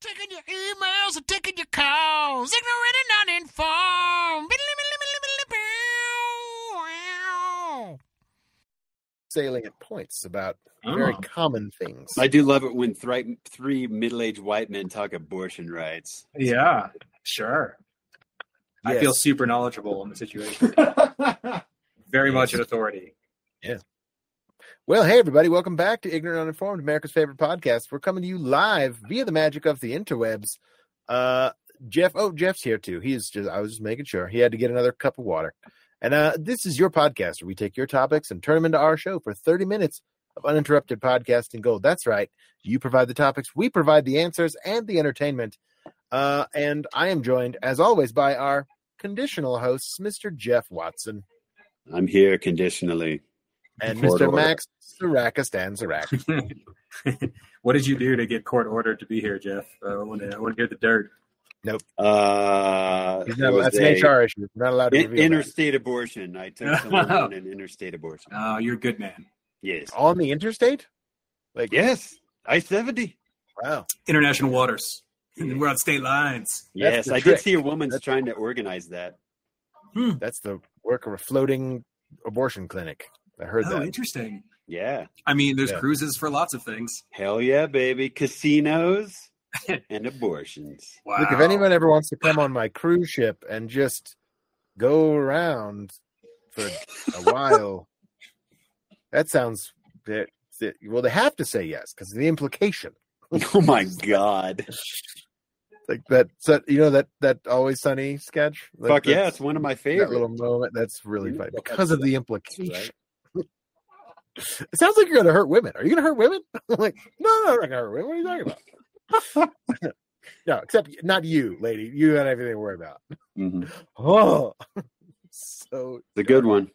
Taking your emails and taking your calls. Ignorant and uninformed. salient points about oh. very Oh. common things. I do love it when three, three middle-aged white men talk abortion rights. Yeah, sure. I feel super knowledgeable in the situation. Very much an authority. Well, hey everybody, welcome back to Ignorant Uninformed, America's favorite podcast. We're coming to you live via the magic of the interwebs. Uh Jeff, oh Jeff's here too. He's just I was just making sure. He had to get another cup of water. And uh this is your podcast where we take your topics and turn them into our show for 30 minutes of uninterrupted podcasting gold. That's right. You provide the topics, we provide the answers and the entertainment. Uh and I am joined as always by our conditional hosts, Mr. Jeff Watson I'm here conditionally. and Mr. Max Sarakis Dan Sarak. what did you do to get court ordered to be here, Jeff? Uh, I want to I want to hear the dirt. Nope. Uh, He's it not, was that's an HR issue. We're not allowed to in- reveal that. interstate abortion. I took someone on an interstate abortion. Oh, you're a good man. Yes. on the interstate. Like Yes. I seventy. wow, International waters. And we're on state lines. Yes, I trick. did see a woman's That's- trying to organize that. that's the work of a floating abortion clinic. I heard Oh, that. interesting. Yeah. I mean, there's Yeah. cruises for lots of things. Hell yeah, baby. Casinos and abortions. Wow. Look, if anyone ever wants to come on my cruise ship and just go around for a while, that sounds that. that- Well, they have to say yes because the implication, Oh my god. like that. So you know that that always sunny sketch. Like, Fuck yeah, it's one of my that little moment. That's really mm-hmm. funny because of the implication. It sounds like you're gonna hurt women. Are you gonna hurt women? I'm like, no, no, I'm not gonna hurt women. What are you talking about? no, except not you, lady. You got everything to worry about. Mhm. Oh, so The good one.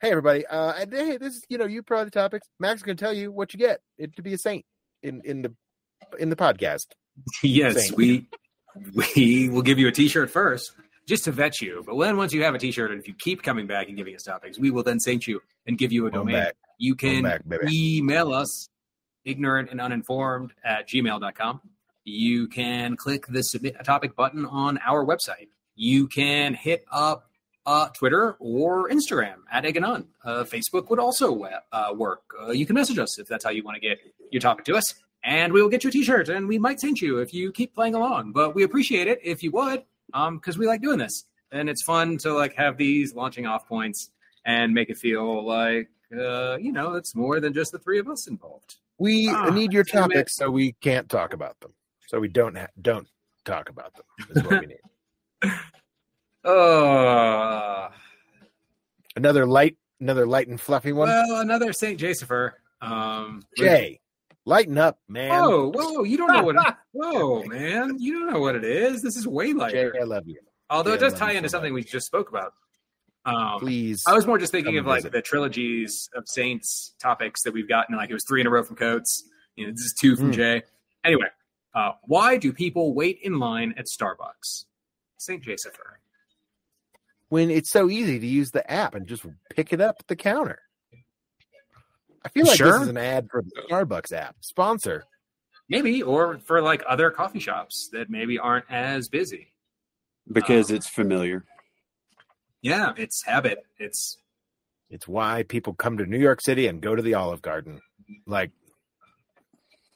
hey, everybody. Uh, and hey, this is you know you provide the topics. Max is gonna tell you what you get it, to be a saint in in the in the podcast. Yes, Same. we we will give you a T-shirt first, just to vet you. But then once you have a T-shirt, and if you keep coming back and giving us topics, we will then saint you and give you a domain. back. You can back, email us ignorant and uninformed at gmail.com. You can click the submit a topic button on our website. You can hit up uh, Twitter or Instagram at Un. Uh, Facebook would also uh, work. Uh, you can message us if that's how you want to get your topic to us. And we will get you a t-shirt and we might send you if you keep playing along. But we appreciate it if you would, um, because we like doing this. And it's fun to like have these launching off points and make it feel like uh, you know, it's more than just the three of us involved. We Ah, need your topics so we can't talk about them. So we don't ha- don't talk about them. Is what we need. Uh, Another light, another light and fluffy one. well, another Saint Josepher. Um, Jay, lighten up, man. Whoa, whoa! You don't know what? It, whoa, man! You don't know what it is. This is way lighter. Jay. I love you. Although it Jay, I does tie into so something we just spoke about. Um, Please. I was more just thinking of like visit. the trilogies of Saints topics that we've gotten. Like it was three in a row from Coates. You know, this is two from Hmm. Jay. Anyway, uh, why do people wait in line at Starbucks? Saint Josepher. when it's so easy to use the app and just pick it up at the counter. I feel like Sure. this is an ad for the Starbucks app sponsor. Maybe, or for like other coffee shops that maybe aren't as busy. Because Um, it's familiar. Yeah, it's habit. It's It's why people come to New York City and go to the Olive Garden. Like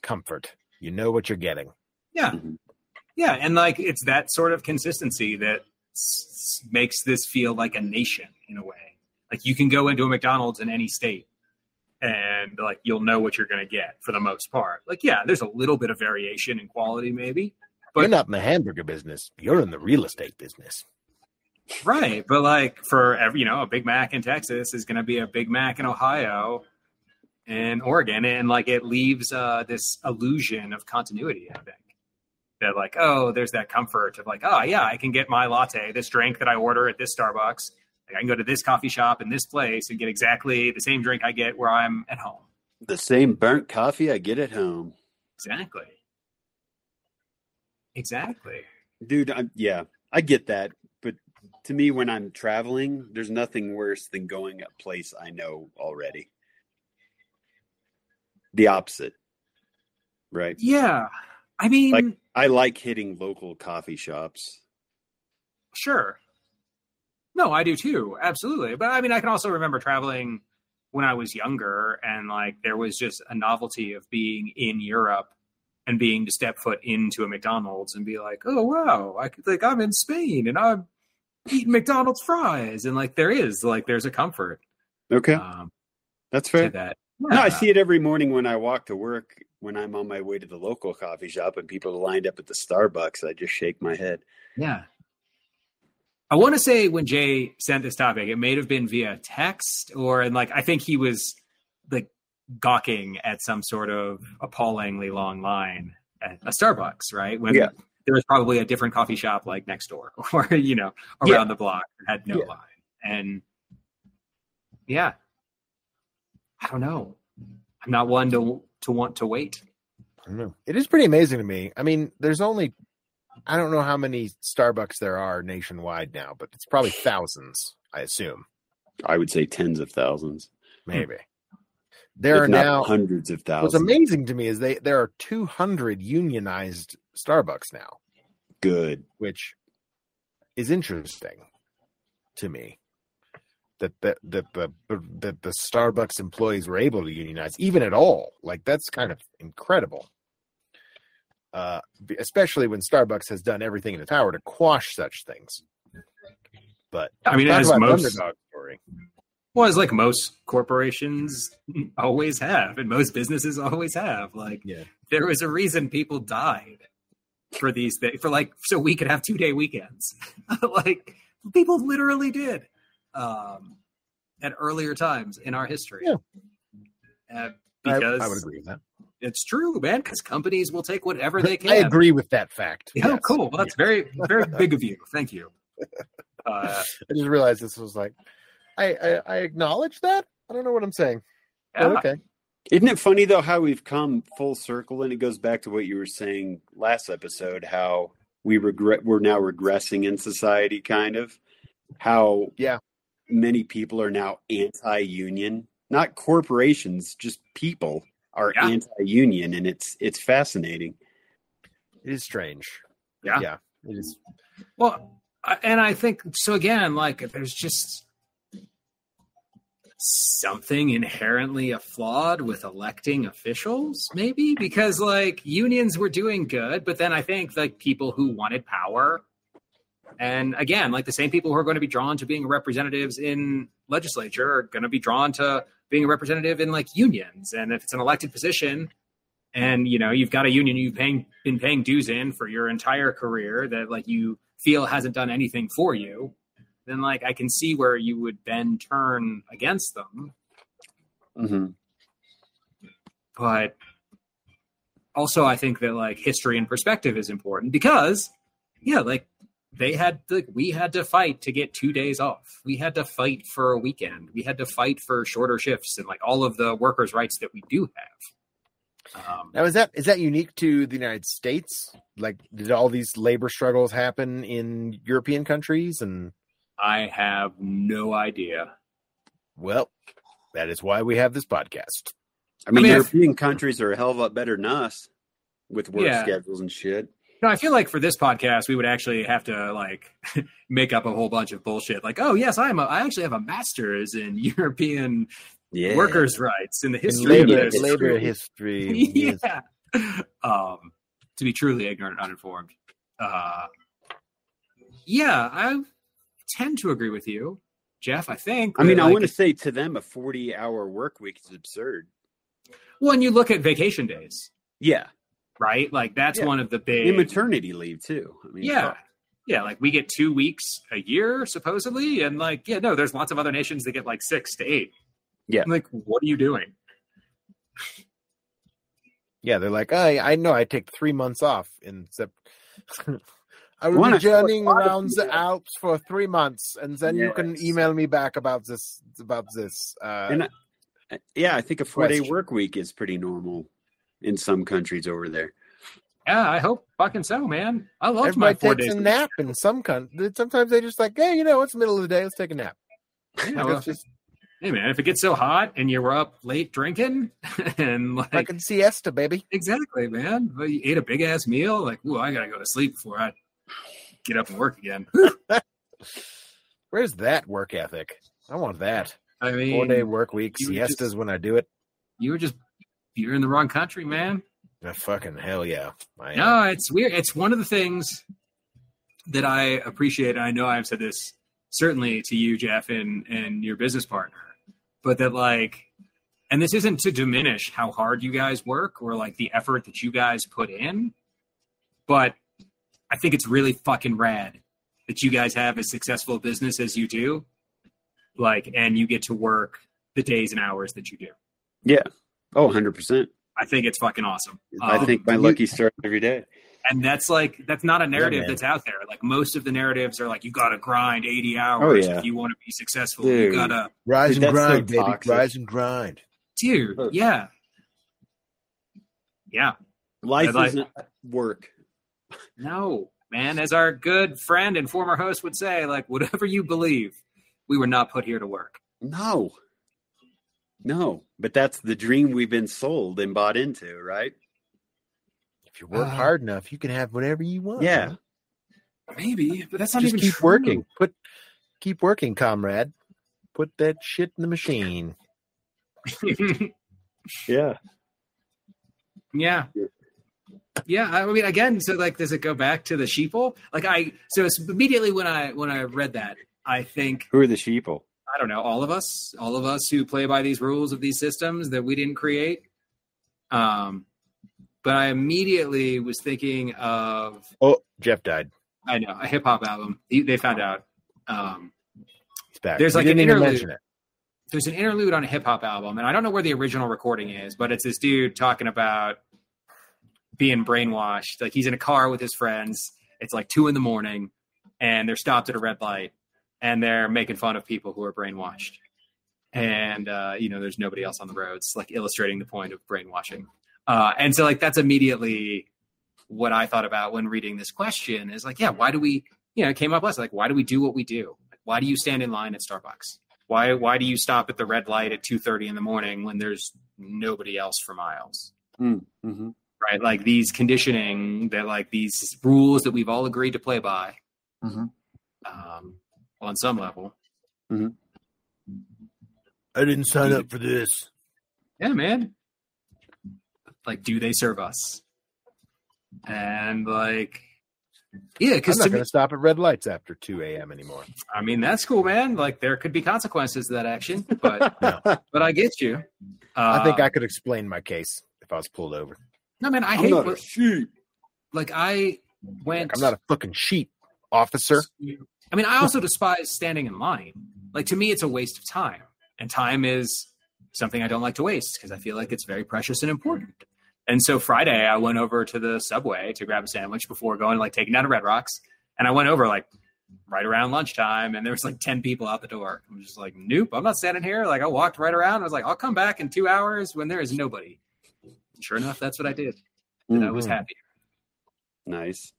comfort. You know what you're getting. yeah, Mhm. yeah, and like it's that sort of consistency that s- s- makes this feel like a nation in a way. Like you can go into a McDonald's in any state, and like you'll know what you're going to get for the most part. Like yeah, there's a little bit of variation in quality maybe, But- you're not in the hamburger business. You're in the real estate business. right? But like for every you know a Big Mac in Texas is going to be a Big Mac in Ohio. And Oregon, and like it leaves uh, this illusion of continuity. I think that like, oh, there's that comfort of like, oh yeah, I can get my latte, this drink that I order at this Starbucks. Like, I can go to this coffee shop in this place and get exactly the same drink I get where I'm at home. The same burnt coffee I get at home. Exactly. Exactly. Dude, I'm, yeah, I get that. But to me, when I'm traveling, there's nothing worse than going a place I know already. The opposite. Right? Yeah. I mean, Like- I like hitting local coffee shops. Sure. No, I do too. Absolutely. But I mean, I can also remember traveling when I was younger and like there was just a novelty of being in Europe and being to step foot into a McDonald's and be like, oh, wow, I could, like I'm in Spain and I'm eating McDonald's fries. And like there is, like, there's a comfort Okay, um, that's fair. that. No, I see it every morning when I walk to work. When I'm on my way to the local coffee shop and people are lined up at the Starbucks, I just shake my head. Yeah. I want to say when Jay sent this topic, it may have been via text or, and like, I think he was like gawking at some sort of appallingly long line at a Starbucks, right? When Yeah. there was probably a different coffee shop like next door or, you know, around Yeah. the block that had no Yeah. line. And yeah, I don't know. I'm not one to, to want to wait. I don't know. It is pretty amazing to me. I mean, there's only I don't know how many Starbucks there are nationwide now, but it's probably thousands, I assume. I would say tens of thousands. Hmm. Maybe. There if are now hundreds of thousands. what's amazing to me is they there are 200 unionized Starbucks now, Good. which is interesting to me. That that that the that the Starbucks employees were able to unionize even at all. Like that's kind of incredible. Uh, especially when Starbucks has done everything in its power to quash such things. But I mean, as most story. Well, as like most corporations always have, and most businesses always have. Like, Yeah. there was a reason people died for these things, for like, so we could have two day weekends. like, people literally did um, at earlier times in our history. Yeah. Uh, I, because I would agree with that. It's true, man. Because companies will take whatever they can. I agree with that fact. Oh, Yes. cool. Well, that's very, very big of you. Thank you. Uh, I just realized this was like, I, I, I acknowledge that. I don't know what I'm saying. yeah. But okay. Isn't it funny though how we've come full circle and it goes back to what you were saying last episode how we regret we're now regressing in society kind of how Yeah. many people are now anti-union not corporations just people are Yeah. anti-union and it's it's fascinating It is strange. Yeah. Yeah. It is. Well, and I think so. Again, like there's just something inherently flawed with electing officials, maybe because like unions were doing good, but then I think like people who wanted power, and again, like the same people who are going to be drawn to being representatives in legislature are going to be drawn to being a representative in like unions, and if it's an elected position. And you know you've got a union you've paying, been paying dues in for your entire career that like you feel hasn't done anything for you, then like I can see where you would then turn against them. mm-hmm. But also, I think that like history and perspective is important because, yeah, like they had like we had to fight to get two days off. We had to fight for a weekend. We had to fight for shorter shifts and like all of the workers' rights that we do have. Um, Now, is that is that unique to the United States? Like, did all these labor struggles happen in European countries? And I have no idea. well, that is why we have this podcast. i mean mean, I- european countries are a hell of a lot better than us with work Yeah. schedules and shit No, I feel like for this podcast, we would actually have to like make up a whole bunch of bullshit. Like, oh yes, I'm a, I actually have a master's in European yeah workers' rights in the history of labor, this. labor history. yeah. Um, to be truly ignorant and uninformed. Uh, yeah, I tend to agree with you, Jeff. I think. i mean that, i want to say to them a 40 hour work week is absurd when you look at vacation days, yeah right? Like that's Yeah. one of the big and maternity leave too i mean yeah fuck. yeah like we get two weeks a year supposedly and like yeah no there's lots of other nations that get like six to eight Yeah. I'm like what are you doing Yeah, they're like, I I know I take three months off in Sep- I will be journeying around the Alps for three months, and then you can email me back about this about this. Uh, And I- yeah, I think a four day work week is pretty normal in some countries over there. yeah i hope fucking so man i love my everybody four takes days a nap in some countries. Sometimes they just like, hey, you know, it's the middle of the day, let's take a nap. Yeah, well, just hey man, if it gets so hot and you're up late drinking and like Fucking siesta, baby. exactly, man, but you ate a big ass meal, like, ooh, I gotta go to sleep before I get up and work again. Where's that work ethic? I want that. I mean, Four mean, day work week, siestas just- when I do it. you were just you're in the wrong country, man. Uh, fucking hell yeah. I am. No, it's weird. It's one of the things that I appreciate. I know I've said this certainly to you, Jeff, and and your business partner, but that like, and this isn't to diminish how hard you guys work or like the effort that you guys put in, but I think it's really fucking rad that you guys have as successful a business as you do, like, and you get to work the days and hours that you do. Yeah. Oh, 100%. I think it's fucking awesome. I Um, think my lucky start every day. and that's like that's not a narrative man. that's out there like most of the narratives are like you gotta grind 80 hours Oh, yeah. if you want to be successful Dude. you gotta Rise Dude, and that's so grind, baby. Rise and grind. dude yeah yeah Life I'd like- isn't work. no man as our good friend and former host would say like whatever you believe we were not put here to work No. No. But that's the dream we've been sold and bought into, right? If you work Uh, hard enough, you can have whatever you want. Yeah. man. maybe but that's not Just even keep true. working. Put keep working, comrade. Put that shit in the machine. Yeah. Yeah. Yeah, I mean, again, so like, does it go back to the sheeple? Like, I so it's immediately when I when I read that, I think Who are the sheeple? I don't know, all of us, all of us who play by these rules of these systems that we didn't create. Um, but I immediately was thinking of Oh, Jeff died. I know a hip hop album. They found out. Um, He's back. There's like an interlude. there's an interlude on a hip hop album, and I don't know where the original recording is, but it's this dude talking about being brainwashed. Like he's in a car with his friends. It's like two in the morning, and they're stopped at a red light, and they're making fun of people who are brainwashed. And uh, you know, there's nobody else on the roads, like illustrating the point of brainwashing. Uh, and so, like, that's immediately what I thought about when reading this question. Is like, yeah, why do we? You know, it came up last. Like, why do we do what we do? Why do you stand in line at Starbucks? Why why do you stop at the red light at two thirty in the morning when there's nobody else for miles? Mm-hmm. Right, like these conditioning that like these rules that we've all agreed to play by. Mhm. Um, on some level, I didn't sign up for this. yeah, man. Like, do they serve us? And like, yeah, because I'm because not to going me, to stop at red lights after 2 a.m. anymore. I mean, that's cool, man. Like, there could be consequences to that action, but but I get you. Uh, I think I could explain my case if I was pulled over. no, man. I I'm hate not a what, sheep. like I went. I'm not a fucking sheep, officer. I mean, I also despise standing in line. Like to me, it's a waste of time, and time is something I don't like to waste because I feel like it's very precious and important. And so Friday, I went over to the subway to grab a sandwich before going, like taking down to Red Rocks, and I went over like right around lunchtime, and there was like ten people out the door. I'm just like, nope, I'm not standing here. Like I walked right around. I was like, I'll come back in two hours when there is nobody. Sure enough, that's what I did, and I was Mhm. happy. Nice.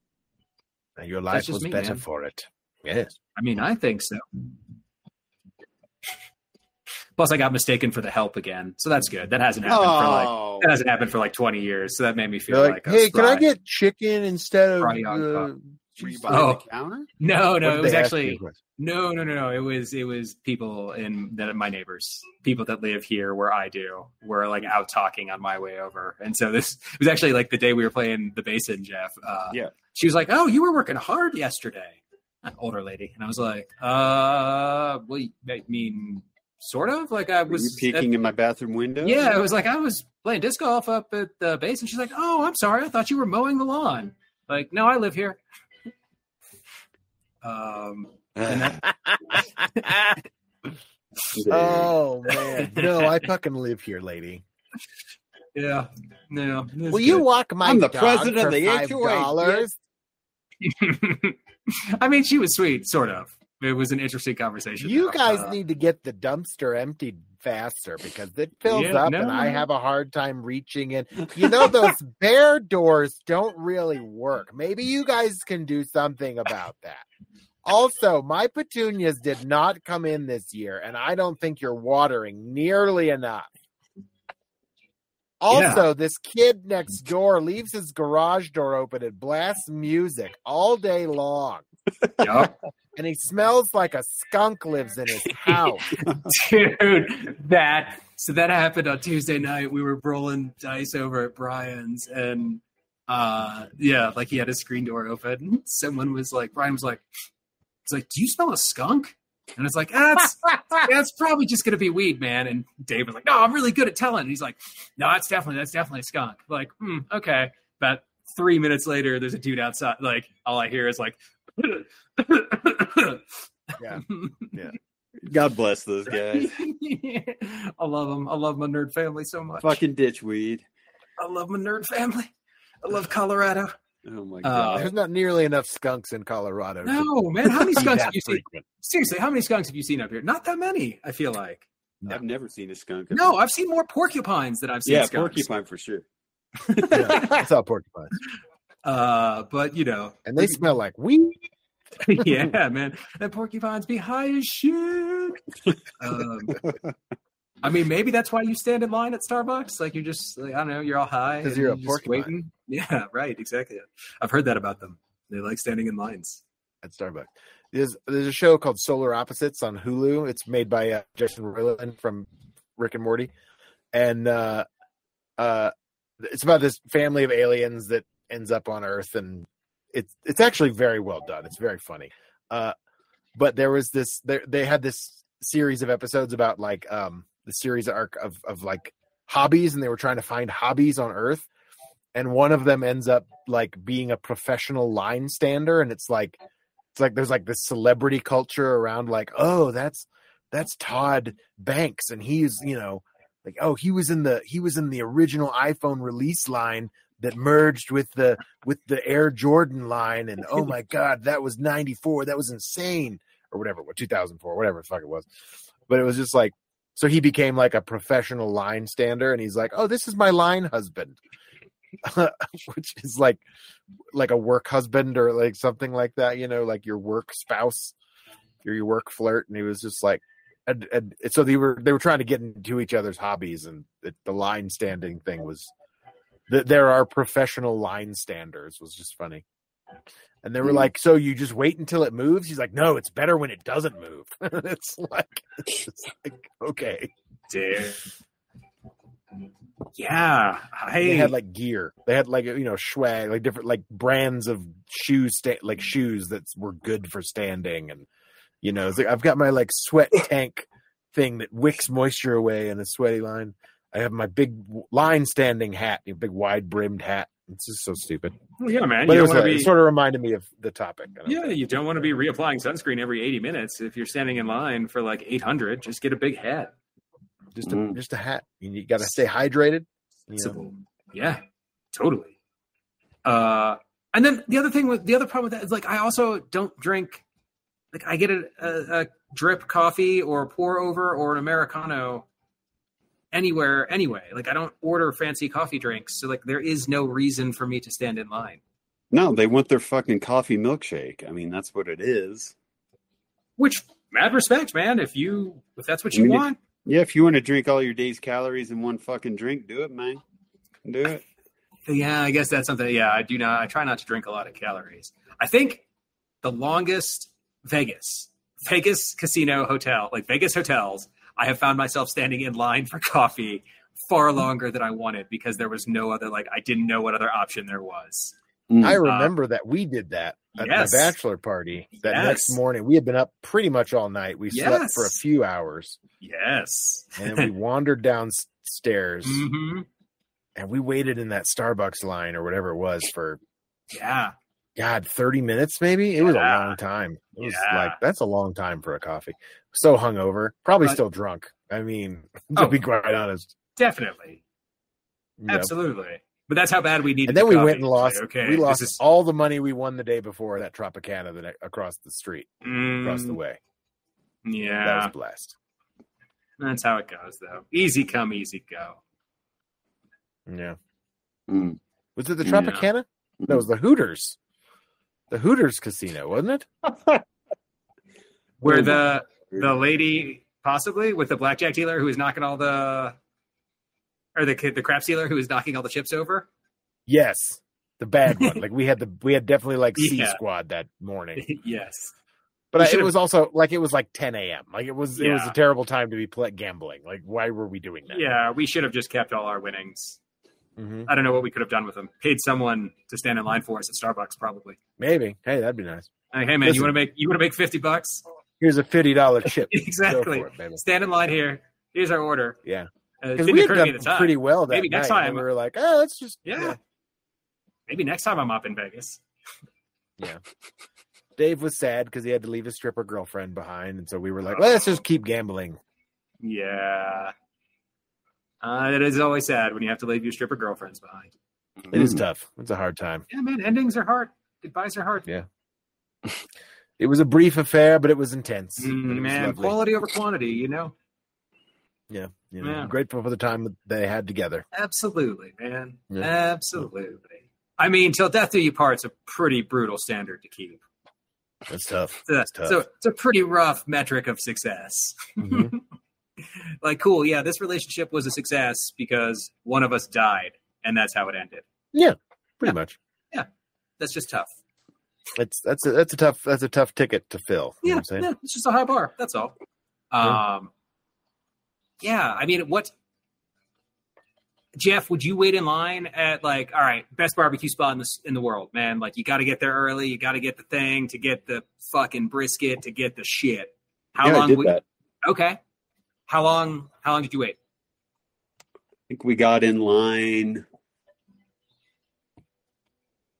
And your life was me, better man. for it. Yes. I mean, I think so. Plus, I got mistaken for the help again, so that's good. That hasn't happened for like Oh, that hasn't happened for like twenty years, so that made me feel like, like, hey, can I get chicken instead of? Fry uh, were you cheese?" Oh. the counter? No, no, it was they ask you actually no, no, no, no. It was it was people in that my neighbors, people that live here where I do, were like out talking on my way over, and so this it was actually like the day we were playing the basin, Jeff. Uh, Yeah. she was like, "Oh, you were working hard yesterday." An older lady, and I was like, "Uh, well, I mean, sort of. Like I was you peeking in my bathroom window? Yeah, it was like I was playing disc golf up at the base, and she's like, "Oh, I'm sorry, I thought you were mowing the lawn." Like, no, I live here. Um, and that, oh man, no, I fucking live here, lady. yeah, no. it was Will you walk my I'm the dog president of the five HOA, dollars? I mean, she was sweet, sort of. It was an interesting conversation. You guys Uh, need to get the dumpster emptied faster because it fills Yeah, up no, and I have a hard time reaching in. You know, those bear doors don't really work. Maybe you guys can do something about that. Also, my petunias did not come in this year, and I don't think you're watering nearly enough. Also, this kid next door leaves his garage door open and blasts music all day long. Yup. And he smells like a skunk lives in his house. Dude, that so that happened on Tuesday night. We were rolling dice over at Brian's and uh yeah, like he had his screen door open. Someone was like Brian was like it's like, Do you smell a skunk? And it's like, that's that's probably just gonna be weed, man. And Dave was like, No, I'm really good at telling. And he's like, No, that's definitely that's definitely a skunk. Like, hmm, okay. About three minutes later, there's a dude outside. Like, all I hear is like Yeah. God bless those guys. I love them. I love my nerd family so much. Fucking ditch weed. I love my nerd family. I love Colorado. Oh my Uh, god. There's not nearly enough skunks in Colorado. No, man. How many skunks have you seen? Seriously, how many skunks have you seen up here? Not that many, I feel like. I've never seen a skunk. No, I've seen more porcupines than I've seen yeah, skunks. porcupine for sure. Yeah, I saw porcupines. Uh, but you know, And they smell like weed. yeah, man, and porcupines be high as shit. Um, I mean, maybe that's why you stand in line at Starbucks. Like you're just, like, I don't know, you're all high 'Cause and you're a just waiting. Yeah, right, exactly. I've heard that about them. They like standing in lines. at Starbucks. There's there's a show called Solar Opposites on Hulu. It's made by uh, Justin Roiland from Rick and Morty, and uh, uh, it's about this family of aliens that ends up on Earth, and it's it's actually very well done. It's very funny. Uh, but there was this there they had this series of episodes about like um the series arc of of like hobbies, and they were trying to find hobbies on Earth, and one of them ends up like being a professional line stander, and it's like it's like there's like this celebrity culture around like oh that's that's todd banks and he's you know like oh he was in the he was in the original iphone release line that merged with the with the air jordan line and oh my god that was 94 that was insane or whatever what 2004 whatever the fuck it was. But it was just like so he became like a professional line stander and he's like oh this is my line husband which is like like a work husband or like something like that, you know, like your work spouse, your work flirt. And he was just like, and, and so they were they were trying to get into each other's hobbies, and the, the line standing thing was that there are professional line standers was just funny. And they were mm. like, "So you just wait until it moves?" He's like, "No, it's better when it doesn't move." it's like, it's like, okay. Dude. Yeah, I They had like gear. They had like you know swag, like different like brands of shoes, sta- like shoes that were good for standing, and you know, it's like, I've got my like sweat tank thing that wicks moisture away in a sweaty line. I have my big line standing hat, a big wide brimmed hat. It's just so stupid, yeah, man. but you it, don't was want to be it sort of reminded me of the topic. Yeah, know. you don't want to be reapplying sunscreen every 80 minutes. If you're standing in line for like 800, just get a big hat. just a, Mm. just a hat. You, got to stay hydrated. You? Simple. Yeah, totally. Uh, and then the other thing with the other problem with that is like I also don't drink. Like I get a, a, a drip coffee or pour over or an americano anywhere anyway. Like I don't order fancy coffee drinks, so like there is no reason for me to stand in line. No, they want their fucking coffee milkshake. I mean, that's what it is. Which mad respect, man. If you if that's what I you mean, want, Yeah, if you want to drink all your day's calories in one fucking drink, do it, man. Do it. Yeah, I guess that's something. Yeah, I do not. I try not to drink a lot of calories. I think the longest Vegas, Vegas casino hotel, like Vegas hotels, I have found myself standing in line for coffee far longer than I wanted because there was no other. Like I didn't know what other option there was. Mm. I remember that we did that at yes. my bachelor party. That Yes. next morning, we had been up pretty much all night. We slept Yes. for a few hours, Yes. and then we wandered downstairs, hmm and we waited in that Starbucks line or whatever it was for Yeah. God thirty minutes, maybe. It was a long time. It was Yeah. like that's a long time for a coffee. So hungover, probably But- still drunk. I mean, to Oh. be quite honest, Definitely. you know. Absolutely. But that's how bad we needed. And then the we coffee. went and lost. like, okay, we lost is- all the money we won the day before that Tropicana the ne- across the street, across the way. Yeah, That was a blast. That's how it goes, though. Easy come, easy go. Yeah. Mm. Was it the Yeah. Tropicana? No, it was the Hooters. The Hooters Casino, wasn't it? where the the lady possibly with the blackjack dealer who was knocking all the or the kid the crap dealer who was knocking all the chips over. Yes, the bad one. like we had the we had definitely like C Yeah. squad that morning, yes. but I, it was also like it was like 10 a.m. Like it was it was a terrible time to be play, gambling. Like why were we doing that? Yeah, we should have just kept all our winnings. Hmm I don't know what we could have done with them. Paid someone to stand in line for us at Starbucks, probably. maybe. Hey, that'd be nice. Like, hey man, Listen. you want to make you want to make fifty bucks? Here's a fifty dollar chip. Exactly. it. Stand in line here. Here's our order. Yeah, Uh, we had done at the time. pretty well that Maybe next night, time- we were like, oh, let's just Yeah. Maybe next time I'm up in Vegas. Yeah. Dave was sad because he had to leave his stripper girlfriend behind, and so we were like, let's just keep gambling. Yeah. Uh, it is always sad when you have to leave your stripper girlfriends behind. It is tough. It's a hard time. Yeah, man. Endings are hard. Goodbyes are hard. Yeah. it was a brief affair, but it was intense. Mm, it man, lovely. quality over quantity. You know. Yeah, you know, Yeah. grateful for the time that they had together. Absolutely, man. Yeah. Absolutely. I mean, till death do you part's a pretty brutal standard to keep. That's tough. That's tough. So it's a pretty rough metric of success. Mhm. like, cool, yeah, this relationship was a success because one of us died, and that's how it ended. Yeah, pretty much. Yeah, that's just tough. It's that's a that's a tough that's a tough ticket to fill. You know Yeah, what I'm saying? yeah, it's just a high bar. That's all. Yeah. Um, yeah, I mean, what, Jeff? Would you wait in line at like, all right, best barbecue spot in the in the world, man? Like, you got to get there early. You got to get the thing to get the fucking brisket to get the shit. How yeah, I long? did would- that. Okay. How long? How long did you wait? I think we got in line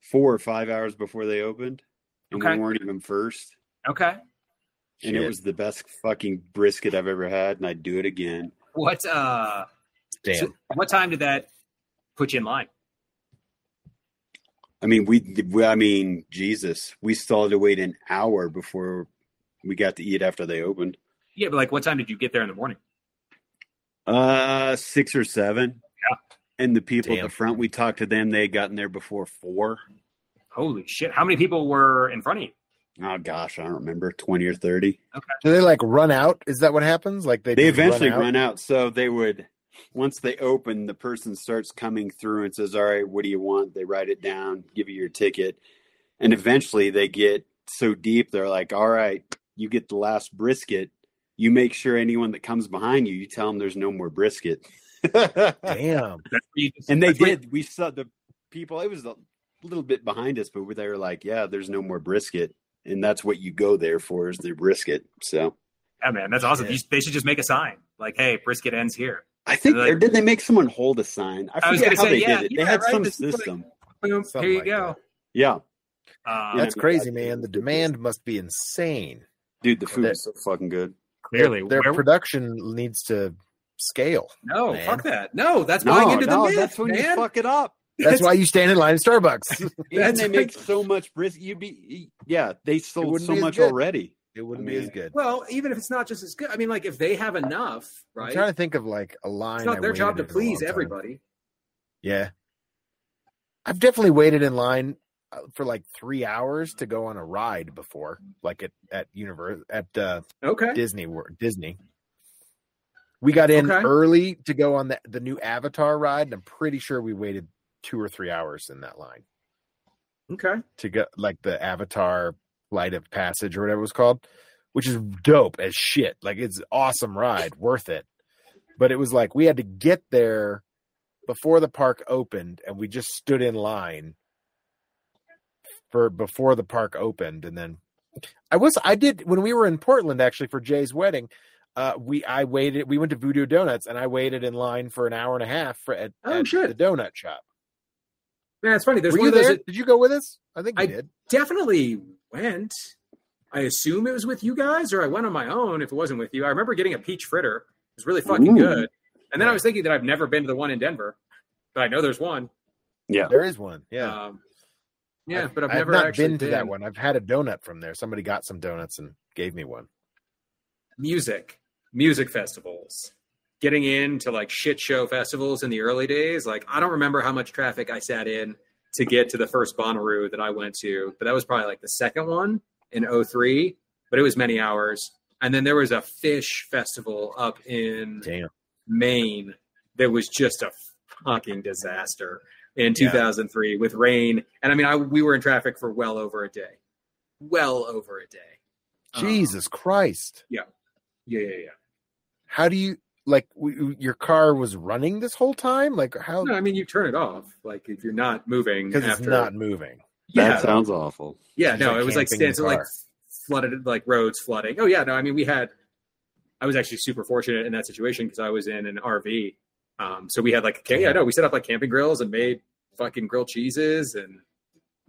four or five hours before they opened, and Okay. we weren't even first. Okay. And it was the best fucking brisket I've ever had, and I'd do it again. What? uh Damn. so What time did that put you in line? I mean, we, we, I mean, Jesus, we still had to wait an hour before we got to eat after they opened. Yeah, but like, what time did you get there in the morning? Uh, six or seven. Yeah. And the people at the front, we talked to them. They had gotten there before four. Holy shit! How many people were in front of you? Oh gosh, I don't remember, twenty or thirty. Okay. Do they like run out? Is that what happens? Like they They eventually run out? run out. So they would, once they open, the person starts coming through and says, "All right, what do you want?" They write it down, give you your ticket, and eventually they get so deep, they're like, "All right, you get the last brisket. You make sure anyone that comes behind you, you tell them there's no more brisket." Damn. That's where you just- and they did. We saw the people. It was a little bit behind us, but they were like, "Yeah, there's no more brisket." And that's what you go there for is the brisket. So Yeah, man, that's awesome. Yeah. You, they should just make a sign like, "Hey, brisket ends here." I think, Like- or did they make someone hold a sign? I I forget how say, they yeah, did it. yeah, they had right, some this is like- system. Boom, here you like go. yeah, Um, That's crazy, man. The demand must be insane. dude, the food That- is so fucking good. Clearly, their where- production needs to scale. no, man. fuck that. No, that's buying into the myth, that's when you fuck it up. That's why you stand in line at Starbucks. And That's they make so much brisket. You'd be, yeah, they sold so much good. already. it wouldn't I be as good. Well, even if it's not just as good, I mean, like if they have enough, I'm right? trying to think of like a line. It's not I their job to waited in a please everybody. Yeah. I've definitely waited in line for like three hours to go on a ride before, like at at universe at uh, Okay. Disney World Disney. We got in Okay. early to go on the the new Avatar ride, and I'm pretty sure we waited two or three hours in that line Okay. to go like the Avatar Flight of Passage or whatever it was called, which is dope as shit. Like it's an awesome ride, worth it. But it was like we had to get there before the park opened, and we just stood in line for before the park opened, and then I was I did when we were in Portland actually for Jay's wedding. Uh, we I waited. We went to Voodoo Doughnuts, and I waited in line for an hour and a half for at, Oh, at shit. the donut shop. Man, it's funny. There's Were one you of those there? that Did you go with us? I think you I- did. definitely went. I assume it was with you guys, or I went on my own. If it wasn't with you, I remember getting a peach fritter. It was really fucking Ooh. good. And then I was thinking that I've never been to the one in Denver, but I know there's one. Yeah, There is one. Yeah. Um, yeah, but I've, I've never not actually been to that one. I've had a donut from there. Somebody got some donuts and gave me one. Music, music festivals, getting into like shit show festivals in the early days. Like I don't remember how much traffic I sat in to get to the first Bonnaroo that I went to, but that was probably like the second one in 03. but it was many hours. And then there was a Phish festival up in Damn. Maine that was just a fucking disaster in Yeah. 2003 with rain. And I mean, I we were in traffic for well over a day, well over a day. Um, Jesus Christ. yeah, yeah, yeah. yeah. How do you like w- your car was running this whole time? Like how No, I mean, you turn it off. Like if you're not moving because it's not moving. yeah, That sounds awful. yeah, no, like it was like camping stands like flooded, like roads flooding. Oh yeah, no, I mean, we had. I was actually super fortunate in that situation because I was in an RV. Um, so we had like, yeah, no, we set up like camping grills and made fucking grilled cheeses and,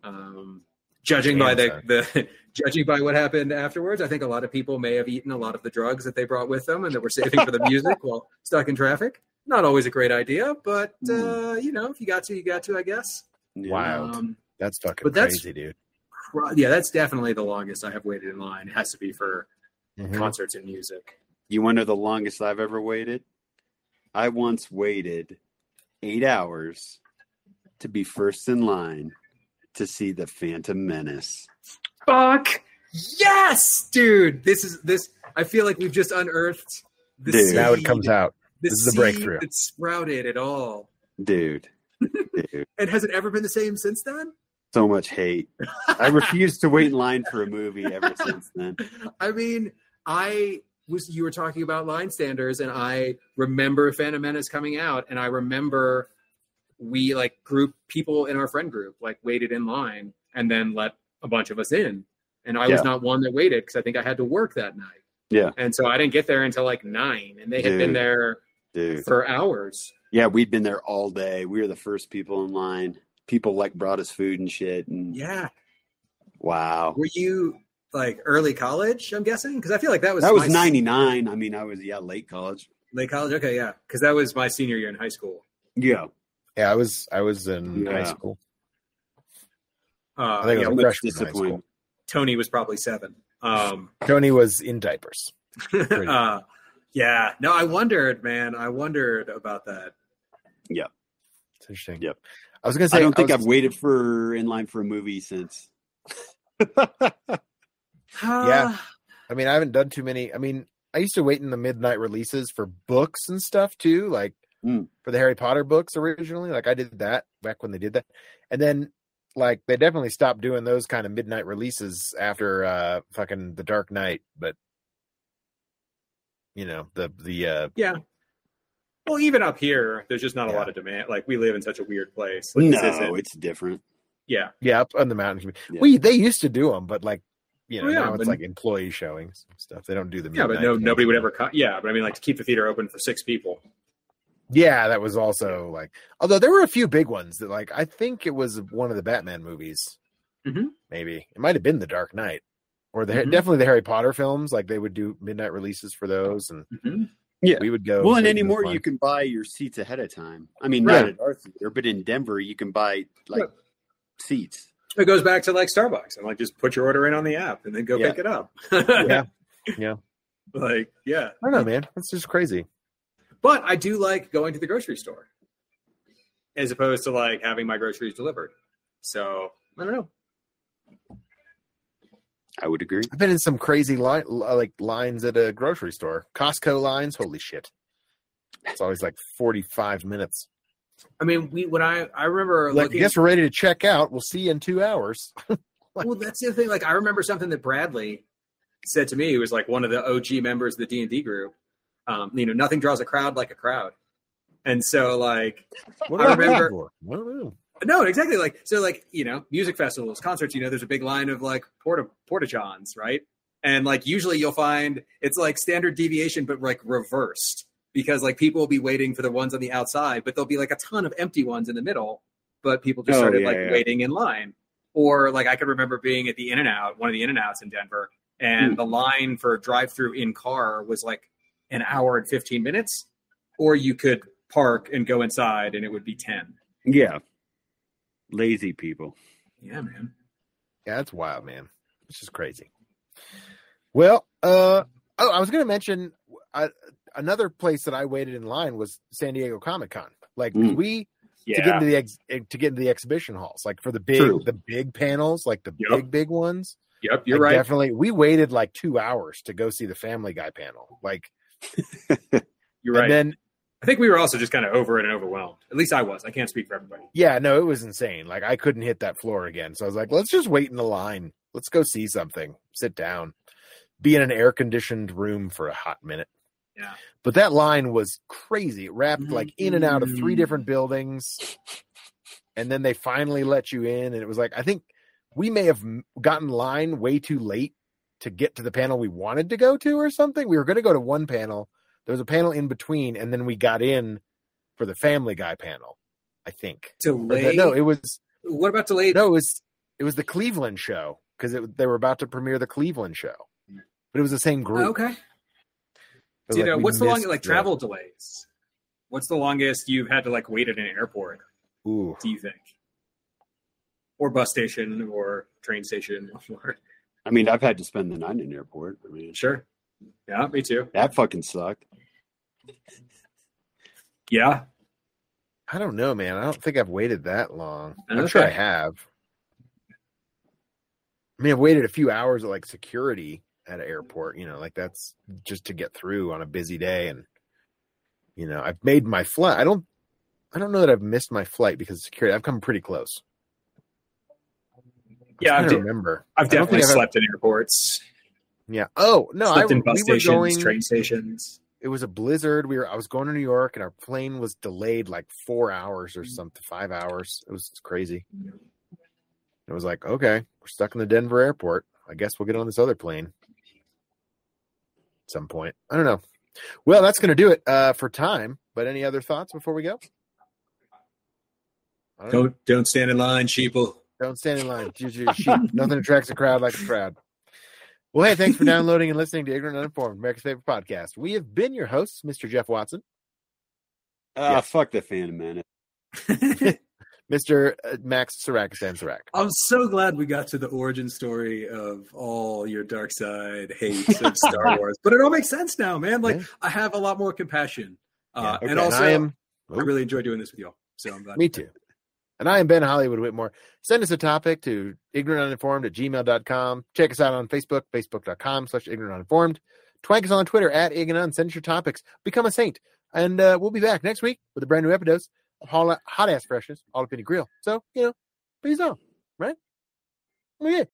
um, judging by the, the judging by what happened afterwards, I think a lot of people may have eaten a lot of the drugs that they brought with them and that were saving for the music while stuck in traffic. Not always a great idea, but uh, you know, if you got to, you got to, I guess. Yeah. Wild. Um, That's fucking But that's- crazy, dude. cr- yeah, that's definitely the longest I have waited in line. It has to be for Mhm. concerts and music. You want to know the longest I've ever waited? I once waited eight hours to be first in line to see the Phantom Menace. Fuck yes, dude. This is this. I feel like we've just unearthed the Dude. seed, Now it comes out. The this is the breakthrough. that sprouted at all. Dude, dude, And has it ever been the same since then? so much hate. I refuse to wait in line for a movie ever since then. I mean, I was you were talking about line standers, and I remember Phantom Menace coming out, and I remember we like group people in our friend group like waited in line and then let a bunch of us in. And I was not one that waited because I think I had to work that night. Yeah. And so I didn't get there until like nine, and they had been there Dude. for hours. Yeah, we'd been there all day. We were the first people in line. People like brought us food and shit. And Yeah. wow. Were you like early college? I'm guessing because I feel like that was That was my- 99. I mean, I was, yeah, late college. late college. Okay, yeah, because that was my senior year in high school. Yeah. Yeah, I was I was in high school. Uh, I think yeah, I was freshman in high school. Tony was probably seven. Um, Tony was in diapers. uh, yeah, no, I wondered, man. I wondered about that. Yeah, it's interesting. Yep. I was gonna say I don't think I've waited for in line for a movie since. Yeah. I mean, I haven't done too many. I mean, I used to wait in the midnight releases for books and stuff too, like Mm. for the Harry Potter books originally. Like I did that back when they did that, and then like they definitely stopped doing those kind of midnight releases after uh fucking The Dark Knight. But you know the the uh Yeah. Well, even up here, there's just not a lot of demand. Like we live in such a weird place. Like, this no, isn't- it's different. yeah, yeah up on the mountain. Yeah. We they used to do them, but like you know Oh, yeah, now it's but- like employee showings and stuff. They don't do the yeah, but no, nobody would ever. Cut. Yeah, but I mean, like to keep the theater open for six people. Yeah, that was also like. Although there were a few big ones that, like, I think it was one of the Batman movies. Mhm. Maybe it might have been The Dark Knight, or the Mhm. definitely the Harry Potter films. Like they would do midnight releases for those, and Mhm. Yeah. we would go. Well, and wait in anymore, you can buy your seats ahead of time. I mean, Right. not at our theater, but in Denver, you can buy like Right. seats. It goes back to like Starbucks and like just put your order in on the app and then go Yeah. pick it up. Yeah, yeah. like yeah. I don't know, man. That's just crazy. But I do like going to the grocery store as opposed to like having my groceries delivered. So I don't know. I would agree. I've been in some crazy line, like lines at a grocery store, Costco lines. Holy shit! It's always like forty-five minutes. I mean, we when I I remember Like, I guess we're ready to check out. We'll see you in two hours. well, that's the other thing. Like I remember something that Bradley said to me. He was like one of the OG members of the D and D group. Um, you know, nothing draws a crowd like a crowd. And so, like, What I are we waiting remember- for? I don't know. No, exactly. Like so, like you know, music festivals, concerts. You know, there's a big line of like porta porta johns, right? And like usually you'll find it's like standard deviation, but like reversed because like people will be waiting for the ones on the outside, but there'll be like a ton of empty ones in the middle, but people just Oh, started yeah, like yeah. waiting in line. Or like I could remember being at the In and Out, one of the In and Outs in Denver, and Hmm. the line for drive through in car was like an hour and fifteen minutes, or you could park and go inside and it would be ten. Yeah. Lazy people. Yeah, man. Yeah, that's wild, man. It's just crazy. Well, uh, oh, I was going to mention uh, another place that I waited in line was San Diego Comic Con. Like Mm. we Yeah. to get into the ex- eh, to get into the exhibition halls, like for the big True. the big panels, like the Yep. big big ones. Yep, you're I right. Definitely. We waited like two hours to go see the Family Guy panel. Like, You're right. and then I think we were also just kind of over it and overwhelmed. At least I was. I can't speak for everybody. yeah, no, it was insane. Like I couldn't hit that floor again. So I was like, let's just wait in the line. Let's go see something. Sit down. Be in an air conditioned room for a hot minute. Yeah. But that line was crazy. It wrapped like in and out of three Mm. different buildings. And then they finally let you in. And it was like, I think we may have gotten line way too late to get to the panel we wanted to go to or something. We were going to go to one panel. There was a panel in between. And then we got in for the Family Guy panel, I think. Or the- Delayed? no, it was, what about delayed? no, it was, it was the Cleveland show because they were about to premiere the Cleveland show. But it was the same group. Okay. It was So, you like know, what's the longest like the- travel delays? What's the longest you've had to like wait at an airport? Ooh. Do you think, or bus station, or train station? Or, I mean, I've had to spend the night in an airport. I mean, sure. Yeah, me too. that fucking sucked. Yeah, I don't know, man. I don't think I've waited that long. I'm sure I have. I mean, I've waited a few hours at like security at an airport, you know, like that's just to get through on a busy day. And, you know, I've made my flight. I don't, I don't know that I've missed my flight because of security. I've come pretty close. yeah. I I've, de- remember. I've I definitely think I've- slept in airports. Yeah. Oh no, I slept in bus we stations, going. train stations. It was a blizzard. We were. I was going to New York, and our plane was delayed like four hours Mm. or something, five hours. It was crazy. It was like, okay, we're stuck in the Denver airport. I guess we'll get on this other plane some point. I don't know. Well, that's going to do it uh, for time. But any other thoughts before we go? Don't, know. Don't don't stand in line, sheeple. don't stand in line. Use. Nothing attracts a crowd like a crowd. Well, hey, thanks for downloading and listening to Ignorant and Uninformed, America's favorite podcast. We have been your hosts, Mr. Jeff Watson, Ah, Yeah. fuck the Phantom Menace. Mr. uh, Max Sarakistan Sarak. I'm so glad we got to the origin story of all your dark side hates of Star Wars, but it all makes sense now, man. Like Yeah. I have a lot more compassion, uh, Okay, and also I I, am. really enjoy doing this with y'all. So I'm glad. Me too. And I am Ben Hollywood Whitmore. Send us a topic to ignorantuninformed at gmail.com. Check us out on Facebook, facebook.com slash ignorantuninformed. Twank us on Twitter at ignorant. Send us your topics. Become a saint. And uh, we'll be back next week with a brand new episode hot, hot ass freshness, the grill. So, you know, peace out, right? Okay.